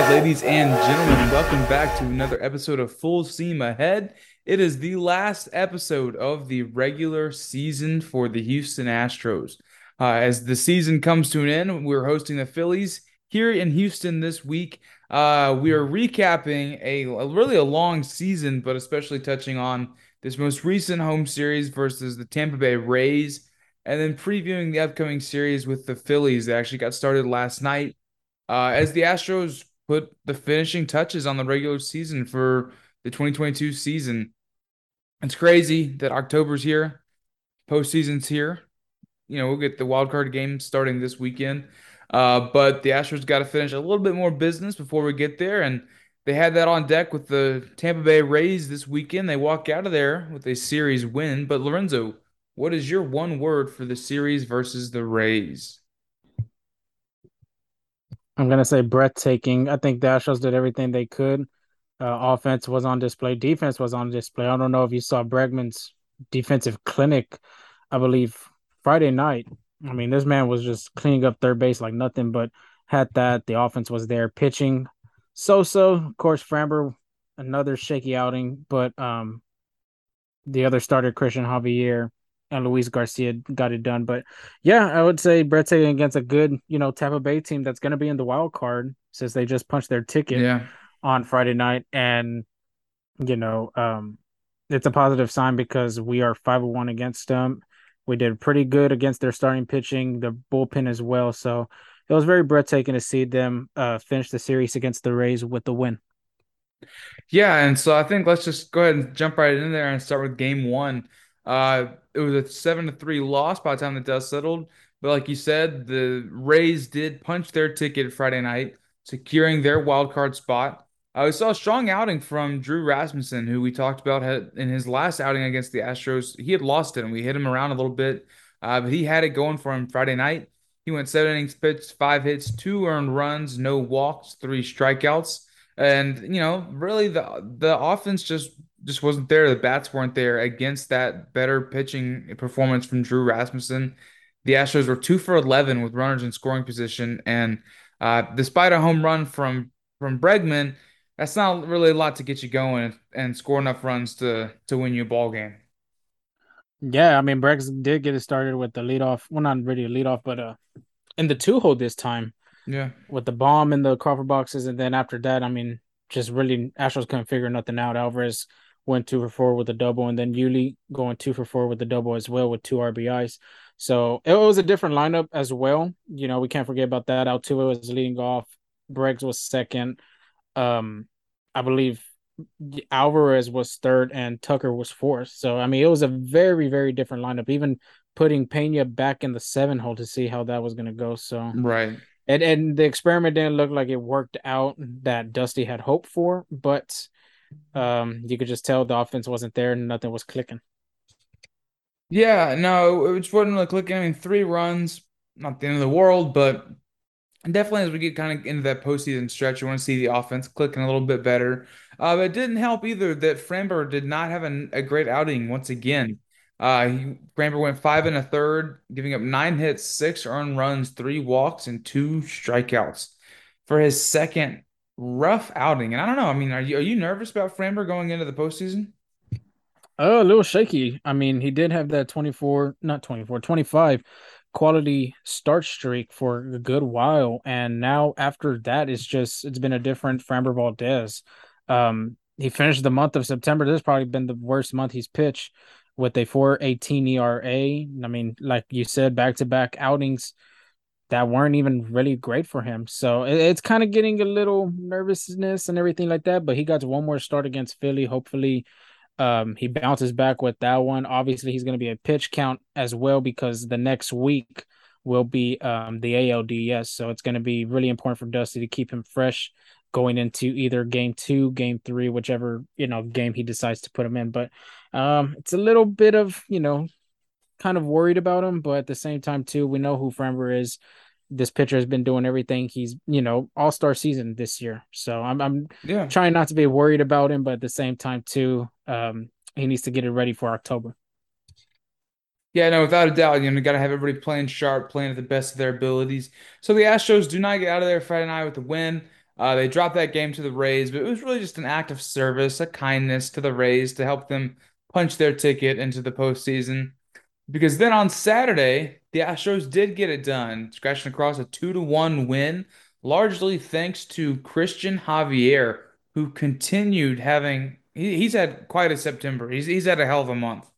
right, ladies and gentlemen, welcome back to another episode of Full Seam Ahead. It is the last episode of the regular season for the Houston Astros. Uh, as the season comes to an end, we're hosting the Phillies here in Houston this week. Uh, we are recapping a, a really a long season, but especially touching on this most recent home series versus the Tampa Bay Rays, and then previewing the upcoming series with the Phillies that actually got started last night. Uh, as the Astros put the finishing touches on the regular season for the 2022 season. It's crazy that October's here, postseason's here. You know, we'll get the wild card game starting this weekend. Uh, but the Astros got to finish a little bit more business before we get there. And they had that on deck with the Tampa Bay Rays this weekend. They walk out of there with a series win. But Lorenzo, what is your one word for the series versus the Rays? I'm gonna say breathtaking. I think the Astros did everything they could. Uh, offense was on display. Defense was on display. I don't know if you saw Bregman's defensive clinic. I believe Friday night. I mean, this man was just cleaning up third base like nothing, but had that. The offense was there. Pitching, so-so. Of course, Framber, another shaky outing, but um, the other starter, Christian Javier, and Luis Garcia got it done. But yeah, I would say breathtaking against a good, you know, Tampa Bay team that's going to be in the wild card since they just punched their ticket Yeah. on Friday night. And, you know, um, it's a positive sign because we are 5 1 against them. We did pretty good against their starting pitching, the bullpen as well. So it was very breathtaking to see them uh, finish the series against the Rays with the win. Yeah, and so I think let's just go ahead and jump right in there and start with game one. Uh, it was a seven to three loss by the time the dust settled. But like you said, the Rays did punch their ticket Friday night, securing their wild card spot. Uh, we saw a strong outing from Drew Rasmussen, who we talked about had in his last outing against the Astros. He had lost it, and we hit him around a little bit, uh, but he had it going for him Friday night. He went seven innings pitched, five hits, two earned runs, no walks, three strikeouts, and you know, really the the offense just just wasn't there. The bats weren't there against that better pitching performance from Drew Rasmussen. The Astros were two for 11 with runners in scoring position. And uh, despite a home run from from Bregman, that's not really a lot to get you going and score enough runs to to win you a ball game. Yeah, I mean, Brex did get it started with the leadoff. Well, not really a leadoff, but uh, in the two hole this time Yeah. with the bomb in the Crawford boxes, and then after that, I mean, just really Astros couldn't figure nothing out. Alvarez went two for four with a double, and then Yuli going two for four with a double as well with two RBIs. So it was a different lineup as well. You know, we can't forget about that. Altuve was leading off. Breggs was second. Um, I believe Alvarez was third and Tucker was fourth. So I mean, it was a very, very different lineup. Even putting Pena back in the seven hole to see how that was going to go. So Right. and and the experiment didn't look like it worked out that Dusty had hoped for, but um, you could just tell the offense wasn't there and nothing was clicking. Yeah, no, it just wasn't really clicking. I mean, three runs, not the end of the world, but definitely as we get kind of into that postseason stretch, you want to see the offense clicking a little bit better. Uh, it didn't help either that Framber did not have an, a great outing once again. Uh, Framber went five and a third, giving up nine hits, six earned runs, three walks, and two strikeouts for his second rough outing. And I don't know. I mean, are you are you nervous about Framber going into the postseason? Oh, a little shaky. I mean, he did have that 24, not 24, 25 quality start streak for a good while. And now after that, it's just, it's been a different Framber Valdez. Um, he finished the month of September. This has probably been the worst month he's pitched with a 418 ERA. I mean, like you said, back to back outings that weren't even really great for him. So it, it's kind of getting a little nervousness and everything like that. But he got one more start against Philly. Hopefully, um, he bounces back with that one. Obviously, he's going to be a pitch count as well because the next week will be um, the ALDS. So it's going to be really important for Dusty to keep him fresh going into either game two, game three, whichever you know game he decides to put him in. But um, it's a little bit of you know kind of worried about him, but at the same time too, we know who Framber is. This pitcher has been doing everything. He's you know all star season this year, so I'm I'm Yeah. trying not to be worried about him, but at the same time too, um, he needs to get it ready for October. Yeah, no, without a doubt, you know, got to have everybody playing sharp, playing at the best of their abilities. So the Astros do not get out of there Friday night with a win. Uh, they dropped that game to the Rays, but it was really just an act of service, a kindness to the Rays to help them punch their ticket into the postseason. Because then on Saturday, the Astros did get it done, scratching across a two to one win, largely thanks to Christian Javier, who continued having he, he's had quite a September. He's he's had a hell of a month.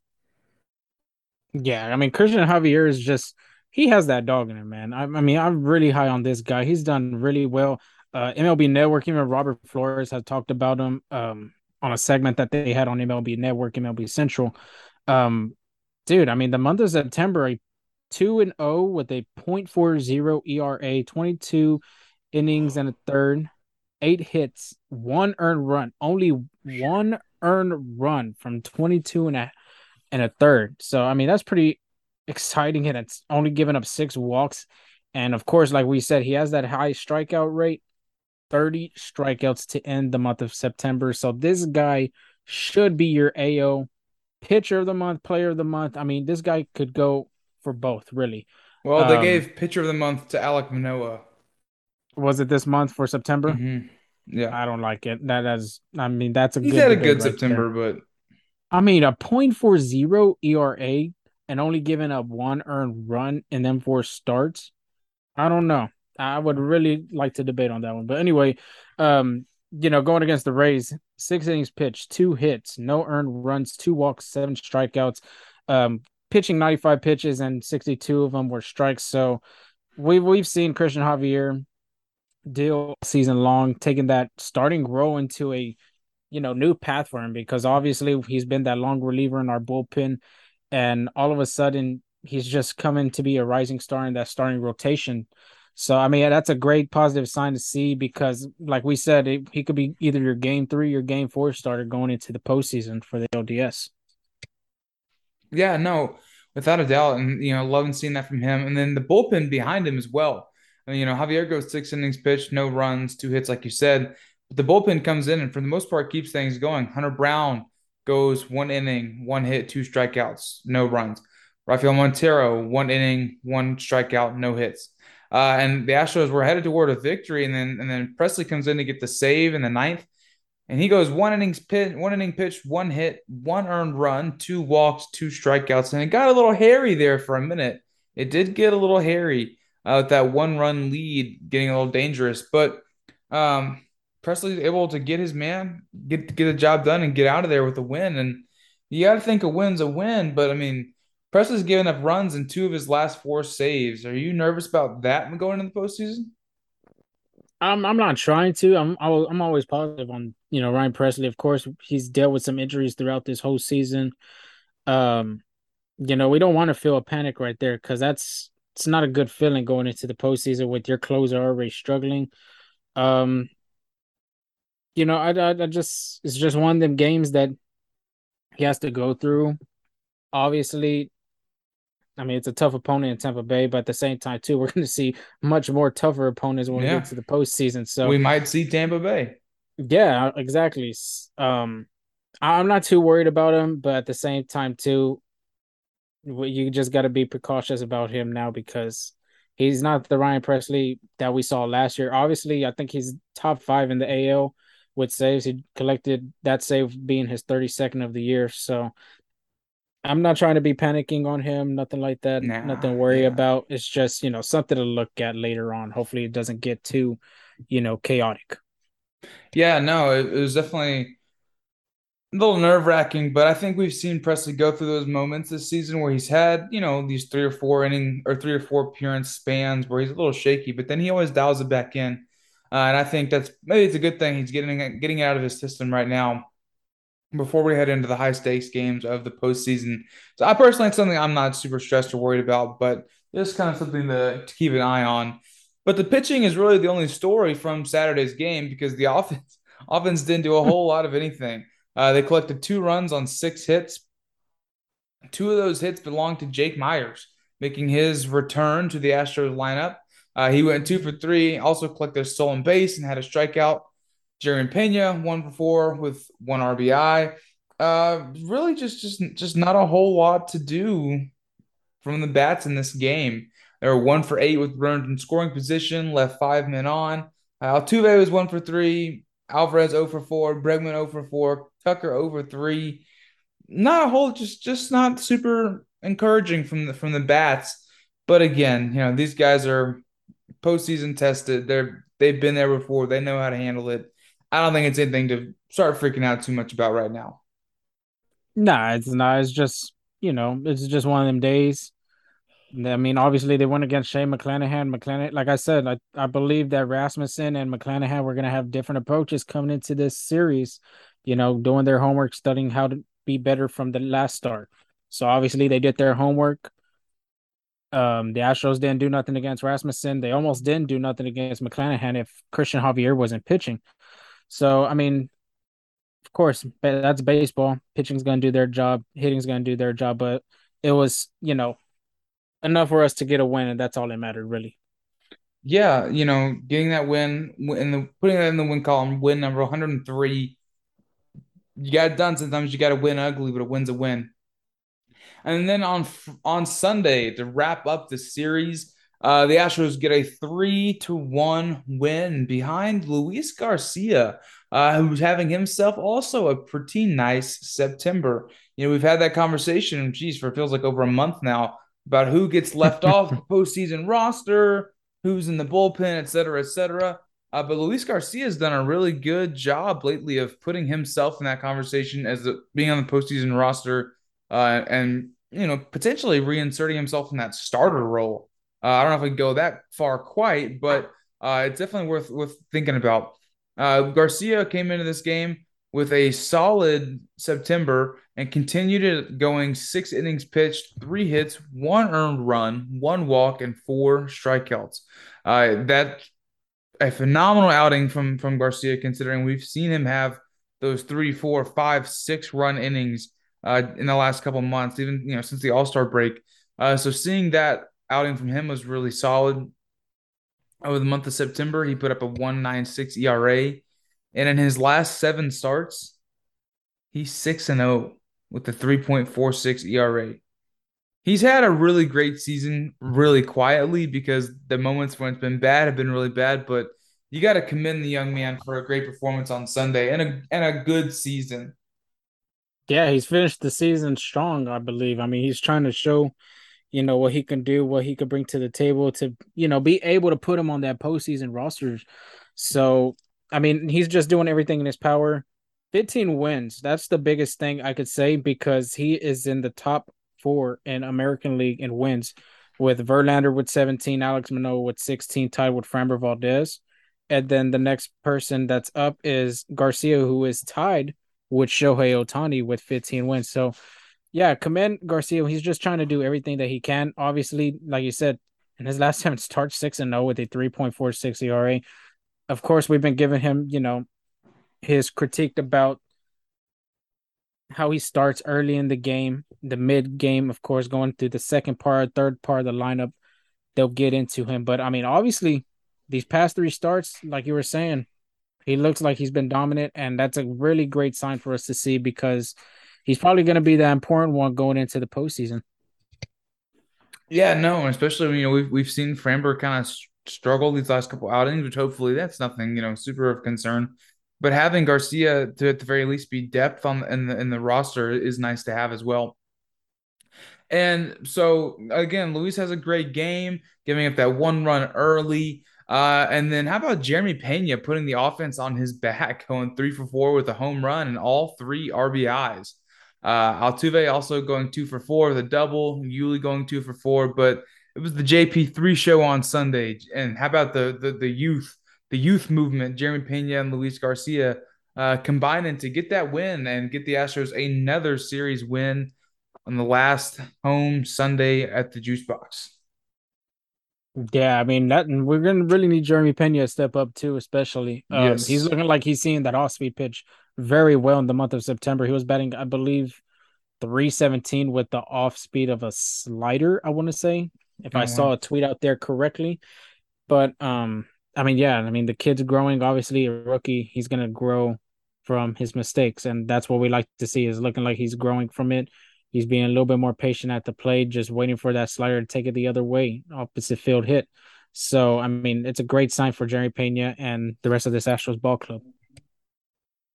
Yeah, I mean Christian Javier is just he has that dog in him, man. I, I mean, I'm really high on this guy. He's done really well. Uh, MLB Network, even Robert Flores has talked about him um, on a segment that they had on MLB Network, MLB Central. Um, dude, I mean, the month of September, a 2 and 0 with a 0.40 ERA, 22 innings and a third, eight hits, one earned run, only one earned run from 22 and a, and a third. So, I mean, that's pretty exciting. And it's only given up six walks. And of course, like we said, he has that high strikeout rate 30 strikeouts to end the month of September. So, this guy should be your AL pitcher of the month, player of the month. I mean, this guy could go for both, really. Well, they um, gave pitcher of the month to Alek Manoah. Was it this month for September? Mm-hmm. Yeah, I don't like it. That is, I mean, that's a he's had a good right September, there. but I mean, a .40 ERA and only giving up one earned run in them four starts. I don't know. I would really like to debate on that one. But anyway, um, you know, going against the Rays, six innings pitched, two hits, no earned runs, two walks, seven strikeouts. Um, pitching 95 pitches and 62 of them were strikes. So we've we've seen Christian Javier deal season long, taking that starting role into a you know new path for him because obviously he's been that long reliever in our bullpen, and all of a sudden he's just coming to be a rising star in that starting rotation. So I mean that's a great positive sign to see because, like we said, it, he could be either your game three or game four starter going into the postseason for the LDS. Yeah, no, without a doubt, and you know, loving seeing that from him, and then the bullpen behind him as well. I mean, you know, Javier goes six innings pitched, no runs, two hits, like you said. But the bullpen comes in and for the most part keeps things going. Hunter Brown goes one inning, one hit, two strikeouts, no runs. Rafael Montero, one inning, one strikeout, no hits. Uh, and the Astros were headed toward a victory, and then and then Pressly comes in to get the save in the ninth, and he goes one innings pitch, one inning pitch, one hit, one earned run, two walks, two strikeouts, and it got a little hairy there for a minute. It did get a little hairy uh, with that one run lead getting a little dangerous, but um, Pressly's able to get his man, get get a job done, and get out of there with a win. And you got to think a win's a win, but I mean Pressly's given up runs in two of his last four saves. Are you nervous about that going into the postseason? I'm I'm not trying to. I'm I'm always positive on you know Ryan Pressly, Of course, he's dealt with some injuries throughout this whole season. Um, you know we don't want to feel a panic right there because that's it's not a good feeling going into the postseason with your closer already struggling. Um, you know I, I I just it's just one of them games that he has to go through. Obviously, I mean, it's a tough opponent in Tampa Bay, but at the same time, too, we're going to see much more tougher opponents when yeah. we get to the postseason. So we might see Tampa Bay. Yeah, exactly. Um, I'm not too worried about him, but at the same time, too, you just got to be precautious about him now because he's not the Ryan Pressly that we saw last year. Obviously, I think he's top five in the AL with saves. He collected that save being his 32nd of the year. So I'm not trying to be panicking on him, nothing like that, nah, nothing to worry yeah. about. It's just, you know, something to look at later on. Hopefully it doesn't get too, you know, chaotic. Yeah, no, it, it was definitely a little nerve wracking, but I think we've seen Pressly go through those moments this season where he's had, you know, these three or four inning or three or four appearance spans where he's a little shaky, but then he always dials it back in. Uh, and I think that's maybe it's a good thing he's getting getting out of his system right now before we head into the high stakes games of the postseason. So I personally, it's something I'm not super stressed or worried about, but just kind of something to, to keep an eye on. But the pitching is really the only story from Saturday's game because the offense offense didn't do a whole lot of anything. Uh, they collected two runs on six hits. Two of those hits belonged to Jake Meyers, making his return to the Astros lineup. Uh, he went two for three, also collected a stolen base and had a strikeout. Jeremy Pena, one for four with one RBI. Uh, really just just just not a whole lot to do from the bats in this game. They were one for eight with runners in scoring position, left five men on. Uh, Altuve was one for three. Alvarez 0 for 4. Bregman 0 for 4. Tucker over 3. Not a whole, just just not super encouraging from the from the bats. But again, you know, these guys are postseason tested. They're they've been there before. They know how to handle it. I don't think it's anything to start freaking out too much about right now. Nah, it's not. It's just you know, it's just one of them days. I mean, obviously they went against Shane McClanahan. McClanahan, like I said, I, I believe that Rasmussen and McClanahan were going to have different approaches coming into this series. You know, doing their homework, studying how to be better from the last start. So obviously they did their homework. Um, the Astros didn't do nothing against Rasmussen. They almost didn't do nothing against McClanahan if Christian Javier wasn't pitching. So I mean, of course, that's baseball. Pitching's going to do their job. Hitting's going to do their job. But it was, you know, enough for us to get a win, and that's all that mattered, really. Yeah, you know, getting that win and the putting that in the win column, win number 103. You got it done. Sometimes you got to win ugly, but a win's a win. And then on on Sunday to wrap up the series, uh, the Astros get a three to one win behind Luis Garcia, uh, who's having himself also a pretty nice September. You know, we've had that conversation, geez, for feels like over a month now about who gets left off the postseason roster, who's in the bullpen, et cetera, et cetera. Uh, but Luis Garcia has done a really good job lately of putting himself in that conversation as a, being on the postseason roster uh, and you know potentially reinserting himself in that starter role. Uh, I don't know if we can go that far quite, but uh, it's definitely worth worth thinking about. Uh, Garcia came into this game with a solid September and continued going six innings pitched, three hits, one earned run, one walk, and four strikeouts. Uh, that a phenomenal outing from from Garcia, considering we've seen him have those three, four, five, six run innings uh, in the last couple months, even you know since the All Star break. Uh, so seeing that outing from him was really solid. Over the month of September, he put up a 196 ERA, and in his last seven starts, he's six and zero oh with a 3.46 ERA. He's had a really great season, really quietly, because the moments when it's been bad have been really bad. But you got to commend the young man for a great performance on Sunday and a and a good season. Yeah, he's finished the season strong, I believe. I mean, he's trying to show, you know, what he can do, what he could bring to the table to, you know, be able to put him on that postseason roster. So, I mean, he's just doing everything in his power. 15 wins. That's the biggest thing I could say because he is in the top four in American League in wins with Verlander with 17, Alex Manoah with 16, tied with Framber Valdez. And then the next person that's up is Garcia, who is tied with Shohei Ohtani with 15 wins. So, yeah, commend Garcia. He's just trying to do everything that he can. Obviously, like you said, in his last time starts 6 and 0 with a 3.46 ERA. Of course, we've been giving him, you know, his critique about how he starts early in the game, the mid game, of course, going through the second part, third part of the lineup, they'll get into him. But I mean, obviously, these past three starts, like you were saying, he looks like he's been dominant, and that's a really great sign for us to see because he's probably going to be the important one going into the postseason. Yeah, no, especially you know we've we've seen Framber kind of struggle these last couple outings, which hopefully that's nothing you know super of concern. But having Garcia to at the very least be depth on in the in the roster is nice to have as well. And so again, Luis has a great game, giving up that one run early. Uh, and then how about Jeremy Pena putting the offense on his back, going three for four with a home run and all three RBIs. Uh, Altuve also going two for four with a double. Yuli going two for four, but it was the JP3 show on Sunday. And how about the the, the youth, the youth movement, Jeremy Pena and Luis Garcia uh, combining to get that win and get the Astros another series win on the last home Sunday at the Juice Box. Yeah, I mean that we're gonna really need Jeremy Pena to step up too, especially. Um, yes. he's looking like he's seeing that off speed pitch very well in the month of September. He was batting, I believe, 317 with the off speed of a slider, I want to say, if oh, I saw a tweet out there correctly. But um, I mean, yeah, I mean the kid's growing, obviously a rookie, he's gonna grow from his mistakes, and that's what we like to see is looking like he's growing from it. He's being a little bit more patient at the plate, just waiting for that slider to take it the other way, opposite field hit. So I mean, it's a great sign for Jerry Pena and the rest of this Astros ball club.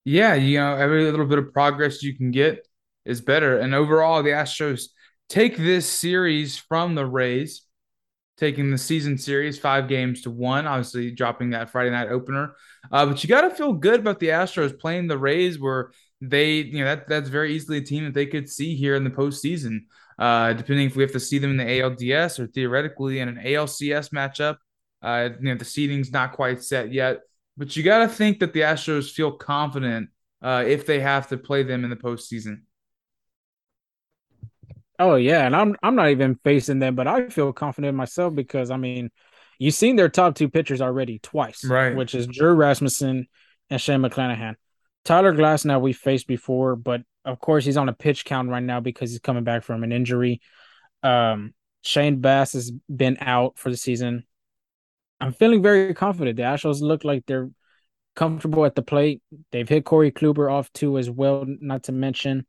Yeah, you know, every little bit of progress you can get is better. And overall, the Astros take this series from the Rays, taking the season series five games to one, obviously dropping that Friday night opener. Uh, but you got to feel good about the Astros playing the Rays, where they, you know, that that's very easily a team that they could see here in the postseason. Uh, depending if we have to see them in the ALDS or theoretically in an ALCS matchup. Uh, you know, the seating's not quite set yet, but you got to think that the Astros feel confident uh, if they have to play them in the postseason. Oh yeah, and I'm I'm not even facing them, but I feel confident myself because I mean, you've seen their top two pitchers already twice, right? Which is Drew Rasmussen and Shane McClanahan. Tyler Glasnow we faced before, but of course he's on a pitch count right now because he's coming back from an injury. Um, Shane Baz has been out for the season. I'm feeling very confident. The Astros look like they're comfortable at the plate. They've hit Corey Kluber off too as well. Not to mention,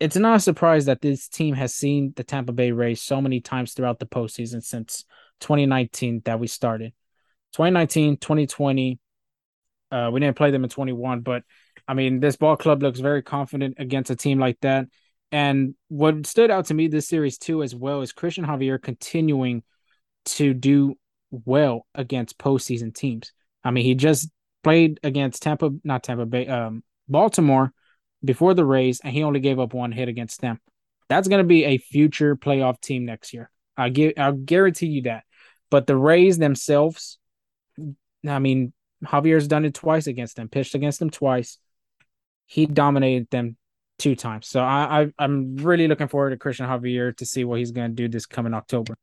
it's not a surprise that this team has seen the Tampa Bay Rays so many times throughout the postseason since 2019 that we started. 2019, 2020. Uh, we didn't play them in 21, but I mean, this ball club looks very confident against a team like that. And what stood out to me this series too, as well, is Christian Javier continuing to do well against postseason teams. I mean, he just played against Tampa, not Tampa Bay, um, Baltimore before the Rays, and he only gave up one hit against them. That's going to be a future playoff team next year. I give, I'll guarantee you that. But the Rays themselves, I mean, Javier's done it twice against them, pitched against them twice. He dominated them two times. So I, I I'm really looking forward to Christian Javier to see what he's going to do this coming October.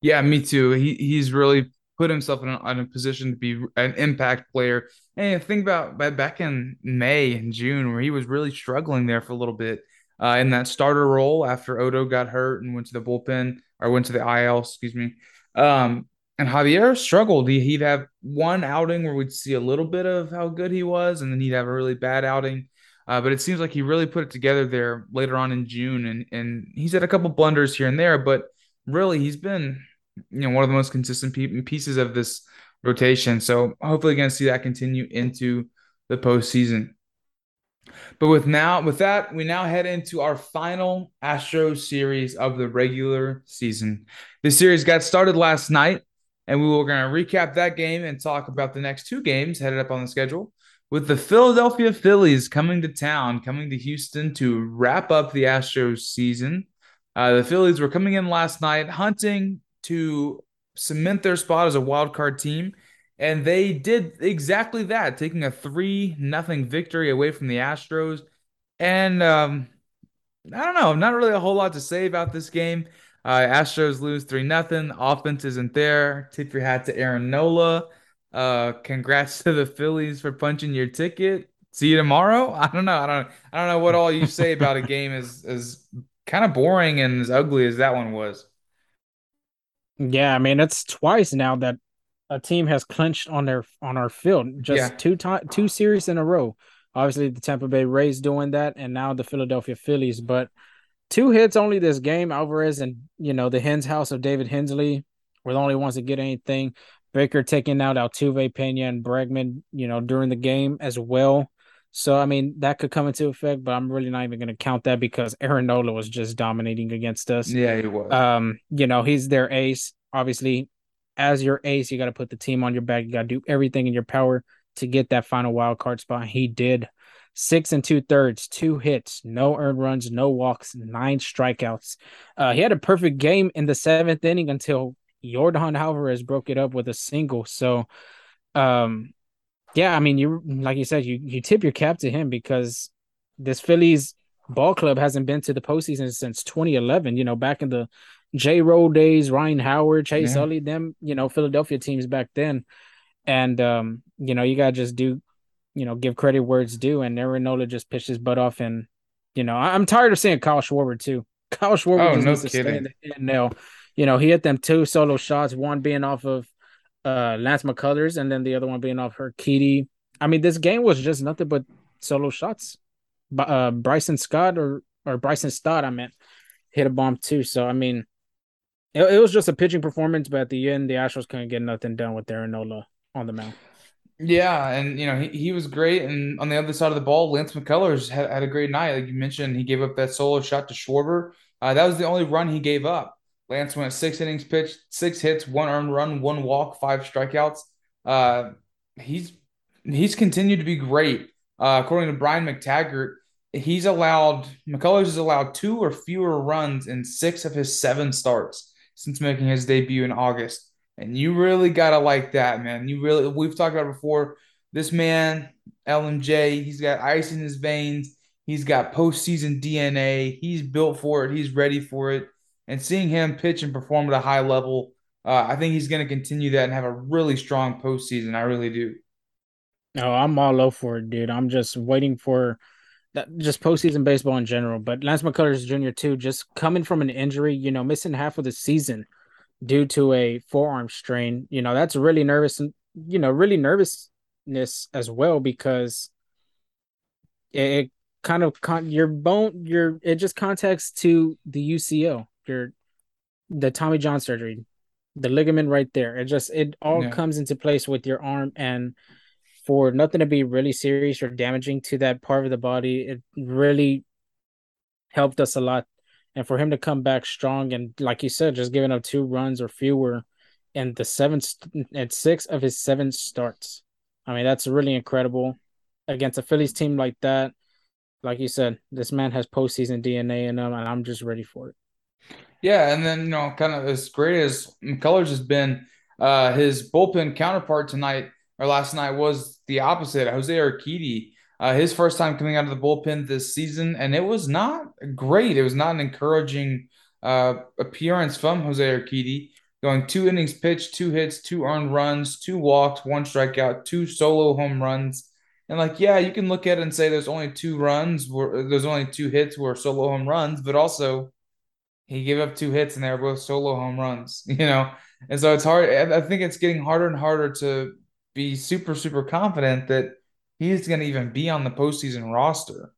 Yeah, me too. He he's really put himself in a, in a position to be an impact player. And think about back in May and June where he was really struggling there for a little bit uh, in that starter role after Odo got hurt and went to the bullpen or went to the IL, excuse me. Um, and Javier struggled. He, he'd have one outing where we'd see a little bit of how good he was, and then he'd have a really bad outing. Uh, but it seems like he really put it together there later on in June, and and he's had a couple blunders here and there, but really he's been you know one of the most consistent pieces of this rotation. So hopefully, going to see that continue into the postseason. But with now, with that, we now head into our final Astro series of the regular season. This series got started last night, and we were going to recap that game and talk about the next two games headed up on the schedule. With the Philadelphia Phillies coming to town, coming to Houston to wrap up the Astros season. Uh, the Phillies were coming in last night hunting to cement their spot as a wild card team. And they did exactly that, taking a three nothing victory away from the Astros. And um, I don't know, not really a whole lot to say about this game. Uh, Astros lose three nothing. Offense isn't there. Tip your hat to Aaron Nola. Uh, congrats to the Phillies for punching your ticket. See you tomorrow. I don't know. I don't. I don't know what all you say about a game is is kind of boring and as ugly as that one was. Yeah, I mean it's twice now that a team has clinched on their on our field. Just yeah. two time two series in a row. Obviously, the Tampa Bay Rays doing that, and now the Philadelphia Phillies. But two hits only this game. Alvarez and you know the Hens house of David Hensley were the only ones to get anything. Baker taking out Altuve, Pena, and Bregman, you know, during the game as well. So I mean that could come into effect, but I'm really not even going to count that because Aaron Nola was just dominating against us. Yeah, he was. Um, you know, he's their ace. Obviously, as your ace, you got to put the team on your back. You got to do everything in your power to get that final wild card spot. He did. Six and two thirds, two hits, no earned runs, no walks, nine strikeouts. Uh, he had a perfect game in the seventh inning until Jordan Alvarez broke it up with a single. So, um, yeah, I mean, you like you said, you you tip your cap to him because this Phillies ball club hasn't been to the postseason since 2011. You know, back in the J. Roll days, Ryan Howard, Chase yeah. Them, you know, Philadelphia teams back then. And um, you know, you gotta just do, you know, give credit where it's due. And Aaron Nola just pitched his butt off, and you know, I'm tired of seeing Kyle Schwarber too. Kyle Schwarber oh, no kidding. No, you know, he hit them two solo shots, one being off of uh, Lance McCullers, and then the other one being off Urquidy. I mean, this game was just nothing but solo shots. But uh, Bryson Scott or or Bryson Stott, I meant, hit a bomb too. So I mean, it, it was just a pitching performance, but at the end, the Astros couldn't get nothing done with Aaron Nola on the mound. Yeah, and you know he, he was great, and on the other side of the ball, Lance McCullers had, had a great night. Like you mentioned, he gave up that solo shot to Schwarber. Uh, that was the only run he gave up. Lance went six innings pitched, six hits, one earned run, one walk, five strikeouts. Uh, he's he's continued to be great. Uh, according to Brian McTaggart, he's allowed McCullers has allowed two or fewer runs in six of his seven starts since making his debut in August. And you really gotta like that, man. You really we've talked about before. This man, LMJ, he's got ice in his veins. He's got postseason DNA. He's built for it. He's ready for it. And seeing him pitch and perform at a high level, uh, I think he's going to continue that and have a really strong postseason. I really do. Oh, I'm all over for it, dude. I'm just waiting for that, just postseason baseball in general. But Lance McCullers Jr. too, just coming from an injury, you know, missing half of the season due to a forearm strain. You know, that's really nervous you know, really nervousness as well because it, it kind of con- your bone, your it just contacts to the UCL, your the Tommy John surgery, the ligament right there. It just it all yeah. comes into place with your arm and for nothing to be really serious or damaging to that part of the body, it really helped us a lot. And for him to come back strong and like you said, just giving up two runs or fewer and the seven and six of his seven starts. I mean, that's really incredible against a Phillies team like that. Like you said, this man has postseason DNA in him, and I'm just ready for it. Yeah, and then you know, kind of as great as McCullers has been, uh, his bullpen counterpart tonight or last night was the opposite. Jose Urquidy, uh, his first time coming out of the bullpen this season, and it was not great. It was not an encouraging uh, appearance from Jose Urquidy, going two innings pitched, two hits, two earned runs, two walks, one strikeout, two solo home runs. And like, yeah, you can look at it and say there's only two runs, where there's only two hits were solo home runs, but also he gave up two hits and they were both solo home runs, you know. And so it's hard. I think it's getting harder and harder to be super, super confident that he's going to even be on the postseason roster.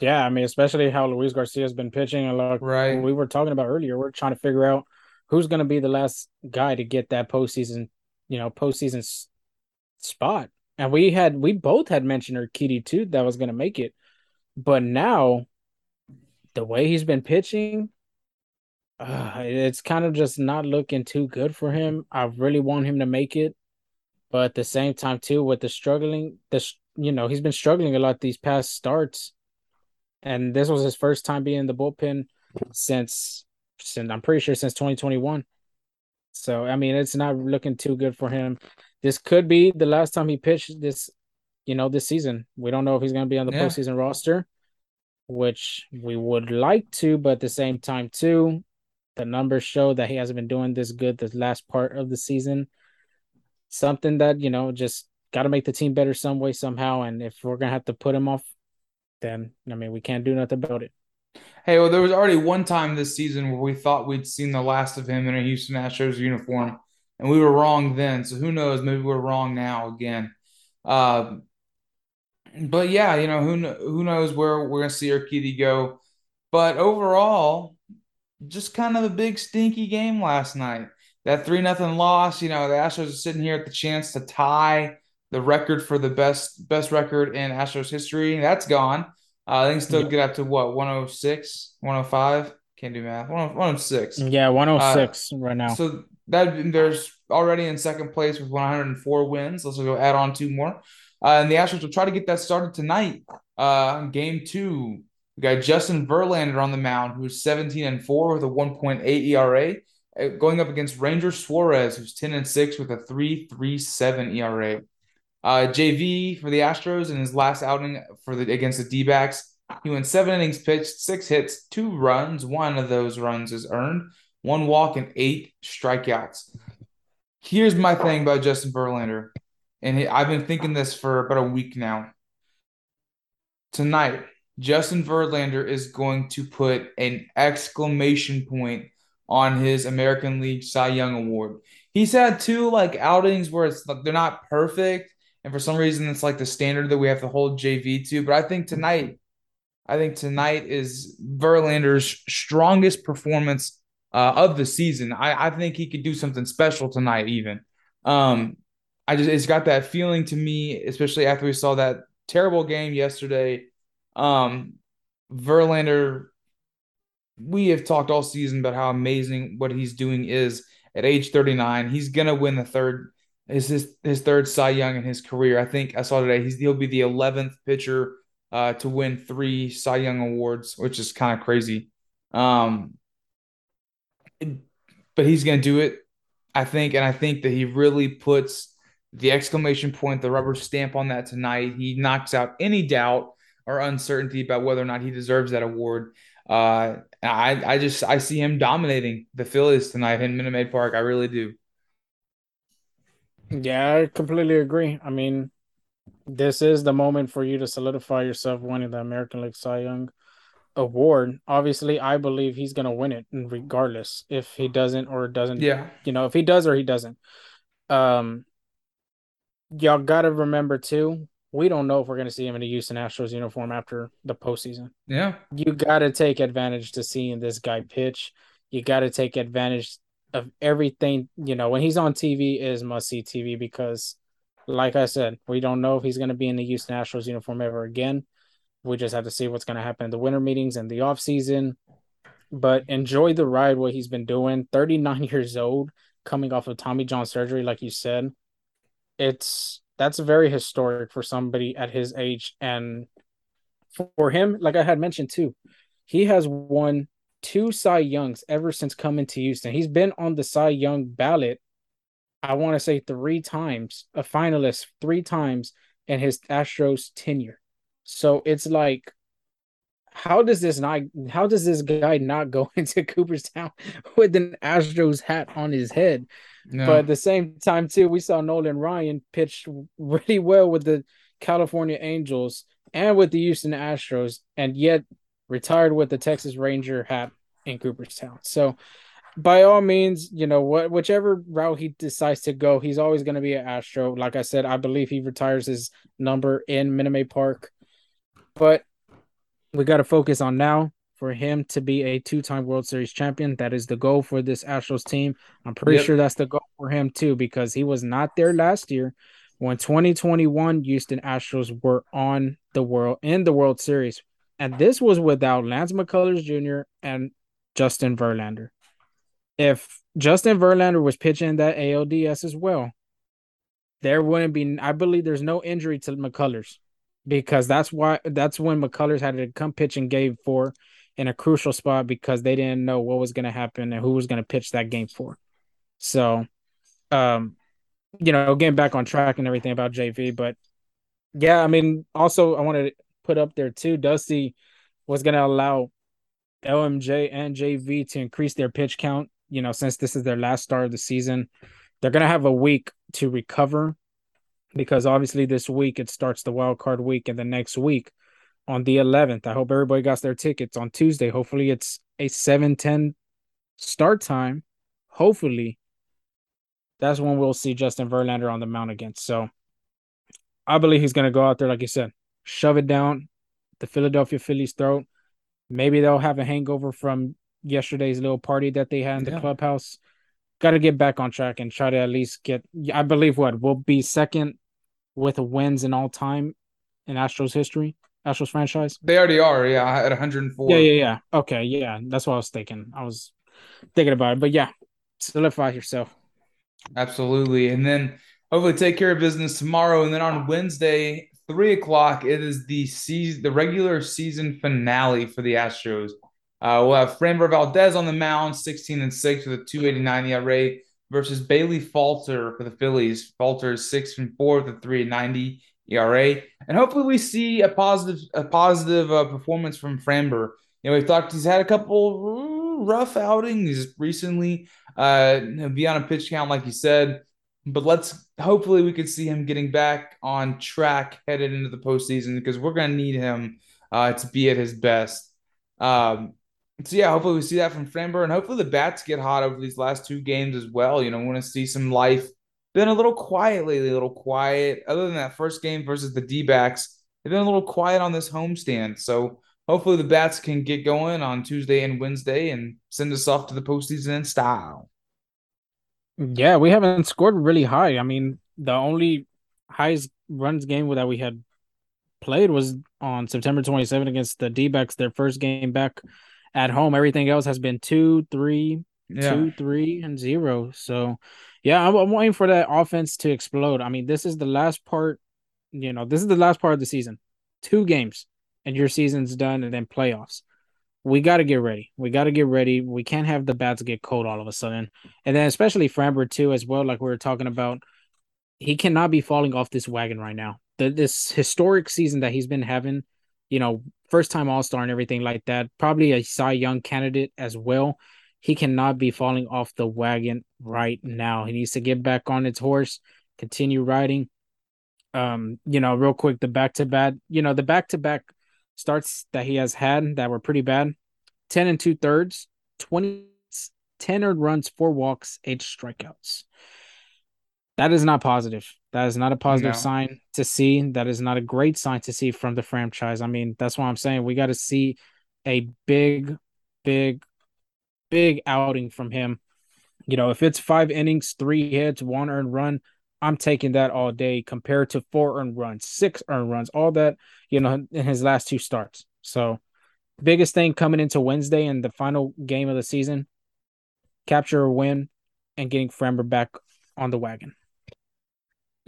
Yeah, I mean, especially how Luis Garcia has been pitching. And like right. we were talking about earlier, we're trying to figure out who's going to be the last guy to get that postseason, you know, postseason s- spot. And we had, we both had mentioned Urquidy too that was going to make it. But now, the way he's been pitching, uh, it's kind of just not looking too good for him. I really want him to make it, but at the same time, too, with the struggling, this you know he's been struggling a lot these past starts, and this was his first time being in the bullpen since, since I'm pretty sure since 2021. So I mean, it's not looking too good for him. This could be the last time he pitched this, you know, this season. We don't know if he's going to be on the yeah. postseason roster, which we would like to, but at the same time, too, the numbers show that he hasn't been doing this good the last part of the season. Something that, you know, just got to make the team better some way, somehow. And if we're going to have to put him off, then, I mean, we can't do nothing about it. Hey, well, there was already one time this season where we thought we'd seen the last of him in a Houston Astros uniform, and we were wrong then. So who knows? Maybe we're wrong now again. Uh, but yeah, you know, who who knows where we're gonna see Urquidy go. But overall, just kind of a big stinky game last night. That three nothing loss, you know, the Astros are sitting here at the chance to tie the record for the best best record in Astros history. That's gone. Uh, I think still yeah. get up to what 106, 105. Can't do math. 106. Yeah, 106 uh, right now. So that there's already in second place with 104 wins. Let's go add on two more. Uh, and the Astros will try to get that started tonight. Uh, game two we got Justin Verlander on the mound, who's 17 and 4 with a 1.8 ERA, uh, going up against Ranger Suarez, who's 10 and 6 with a 3.37 ERA. Uh, JV for the Astros in his last outing for the against the D-backs, he went seven innings pitched, six hits, two runs. One of those runs is earned, one walk, and eight strikeouts. Here's my thing about Justin Verlander, and I've been thinking this for about a week now. Tonight, Justin Verlander is going to put an exclamation point on his American League Cy Young Award. He's had two like outings where it's like they're not perfect, and for some reason it's like the standard that we have to hold JV to. But I think tonight, I think tonight is Verlander's strongest performance uh, of the season. I, I think he could do something special tonight, even. Um, I just it's got that feeling to me, especially after we saw that terrible game yesterday. Um, Verlander, we have talked all season about how amazing what he's doing is at age 39. He's gonna win the third his his, his third Cy Young in his career. I think I saw today he's he'll be the 11th pitcher uh, to win three Cy Young awards, which is kind of crazy. Um, but he's gonna do it, I think, and I think that he really puts the exclamation point, the rubber stamp on that tonight. He knocks out any doubt or uncertainty about whether or not he deserves that award. Uh, I I just I see him dominating the Phillies tonight in Minute Maid Park. I really do. Yeah, I completely agree. I mean, this is the moment for you to solidify yourself winning the American League Cy Young award. Obviously, I believe he's going to win it regardless if he doesn't or doesn't. Yeah. You know, if he does or he doesn't. Um, y'all got to remember too, we don't know if we're going to see him in a Houston Astros uniform after the postseason. Yeah. You got to take advantage to seeing this guy pitch. You got to take advantage of everything, you know, when he's on TV is must see TV because like I said, we don't know if he's going to be in the Houston Astros uniform ever again. We just have to see what's going to happen in the winter meetings and the off season. But enjoy the ride, what he's been doing. 39 years old, coming off of Tommy John surgery, like you said. It's that's very historic for somebody at his age. And for him, like I had mentioned too, he has won two Cy Youngs ever since coming to Houston. He's been on the Cy Young ballot, I want to say three times, a finalist three times in his Astros tenure. So it's like, how does this not? How does this guy not go into Cooperstown with an Astros hat on his head? No. But at the same time, too, we saw Nolan Ryan pitch really well with the California Angels and with the Houston Astros, and yet retired with the Texas Ranger hat in Cooperstown. So by all means, you know, what whichever route he decides to go, he's always going to be an Astro. Like I said, I believe he retires his number in Minute Maid Park. But we got to focus on now for him to be a two-time World Series champion. That is the goal for this Astros team. I'm pretty yep. sure that's the goal for him too because he was not there last year when 2021 Houston Astros were on the world in the World Series and this was without Lance McCullers Jr. and Justin Verlander. If Justin Verlander was pitching that ALDS as well, there wouldn't be. I believe there's no injury to McCullers because that's why that's when McCullers had to come pitch in game four in a crucial spot because they didn't know what was going to happen and who was going to pitch that game for. So, um, you know, getting back on track and everything about JV, but yeah, I mean, also I wanted to put up there too. Dusty was going to allow LMJ and JV to increase their pitch count. You know, since this is their last start of the season, they're going to have a week to recover because obviously this week it starts the wild card week, and the next week on the 11th. I hope everybody got their tickets on Tuesday. Hopefully, it's a 7 10 start time. Hopefully, that's when we'll see Justin Verlander on the mound again. So I believe he's going to go out there, like you said, shove it down the Philadelphia Phillies' throat. Maybe they'll have a hangover from yesterday's little party that they had in the yeah. clubhouse. Got to get back on track and try to at least get. I believe what we'll be second with wins in all time in Astros history, Astros franchise. They already are, yeah, at 104. Yeah, yeah, yeah. Okay, yeah, that's what I was thinking. I was thinking about it, but yeah, solidify yourself. Absolutely, and then hopefully take care of business tomorrow, and then on Wednesday three o'clock. It is the season, the regular season finale for the Astros. Uh, we'll have Framber Valdez on the mound, 16 and 6 with a 289 ERA versus Bailey Falter for the Phillies. Falter is 6 and 4 with a 390 ERA. And hopefully we see a positive a positive uh, performance from Framber. You know, we've talked he's had a couple rough outings recently. Uh, be on a pitch count, like you said but let's hopefully we could see him getting back on track headed into the postseason because we're going to need him uh, to be at his best. Um, so yeah, hopefully we see that from Framber, and hopefully the bats get hot over these last two games as well. You know, we want to see some life. Been a little quiet lately, a little quiet. Other than that first game versus the D backs, they've been a little quiet on this homestand. So hopefully the bats can get going on Tuesday and Wednesday and send us off to the postseason in style. Yeah, we haven't scored really high. I mean, the only highest runs game that we had played was on September 27 against the D-backs, their first game back at home. Everything else has been two, three, yeah. two, three, and zero. So, yeah, I'm, I'm waiting for that offense to explode. I mean, this is the last part. You know, this is the last part of the season. Two games, and your season's done, and then playoffs we got to get ready. We got to get ready. We can't have the bats get cold all of a sudden. And then especially Framber too, as well. Like we were talking about, he cannot be falling off this wagon right now. The, this historic season that he's been having, you know, first time All Star and everything like that. Probably a Cy Young candidate as well. He cannot be falling off the wagon right now. He needs to get back on its horse, continue riding. Um, you know, real quick, the back to back, you know, the back to back starts that he has had that were pretty bad 10 and two thirds, 20, 10 earned runs, four walks, eight strikeouts. That is not positive. That is not a positive no. sign to see. That is not a great sign to see from the franchise. I mean, that's why I'm saying we got to see a big, big, big outing from him. You know, if it's five innings, three hits, one earned run, I'm taking that all day compared to four earned runs, six earned runs, all that, you know, in his last two starts. So, biggest thing coming into Wednesday and the final game of the season, capture a win and getting Framber back on the wagon.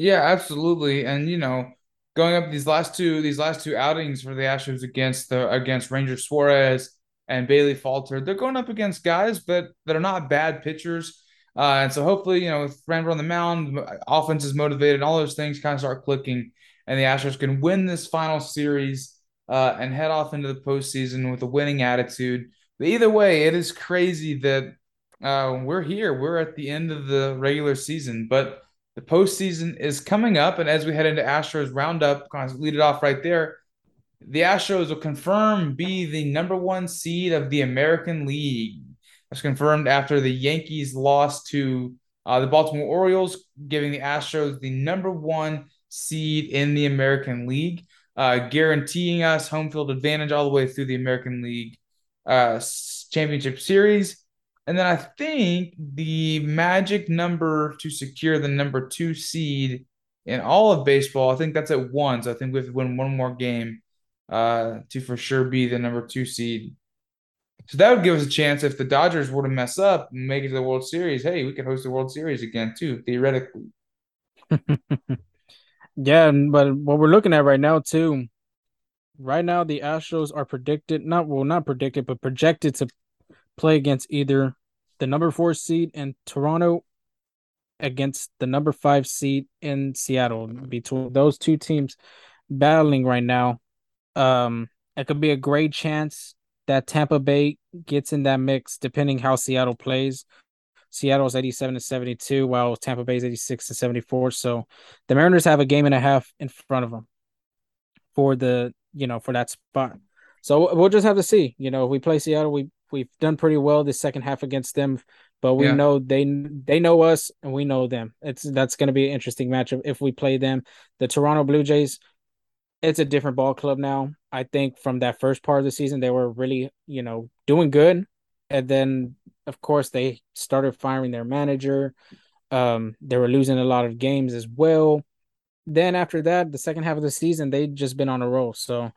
Yeah, absolutely. And you know, going up these last two these last two outings for the Astros against the against Ranger Suarez and Bailey Falter, they're going up against guys but that are not bad pitchers. Uh, and so hopefully, you know, with Framber on the mound, offense is motivated, all those things kind of start clicking, and the Astros can win this final series uh, and head off into the postseason with a winning attitude. But either way, it is crazy that uh, we're here. We're at the end of the regular season, but the postseason is coming up. And as we head into Astros roundup, kind of lead it off right there. The Astros will confirm be the number one seed of the American League That's confirmed after the Yankees lost to uh, the Baltimore Orioles, giving the Astros the number one seed in the American League, uh, guaranteeing us home field advantage all the way through the American League uh, Championship Series. And then I think the magic number to secure the number two seed in all of baseball, I think that's at one. So I think we have to win one more game uh, to for sure be the number two seed so that would give us a chance if the Dodgers were to mess up and make it to the World Series. Hey, we could host the World Series again too, theoretically. yeah, but what we're looking at right now too, right now the Astros are predicted not well not predicted but projected to play against either the number four seed in Toronto against the number five seed in Seattle. Between those two teams battling right now, um, it could be a great chance that Tampa Bay gets in that mix depending how Seattle plays. Seattle's 87 and 72, while Tampa Bay's 86 and 74. So the Mariners have a game and a half in front of them for the, you know, for that spot. So we'll just have to see. You know, if we play Seattle, we we've done pretty well the second half against them, but we yeah. know they they know us and we know them. It's that's going to be an interesting matchup if we play them. The Toronto Blue Jays, it's a different ball club now. I think from that first part of the season, they were really, you know, doing good. And then, of course, they started firing their manager. Um, they were losing a lot of games as well. Then after that, the second half of the season, they just been on a roll. So,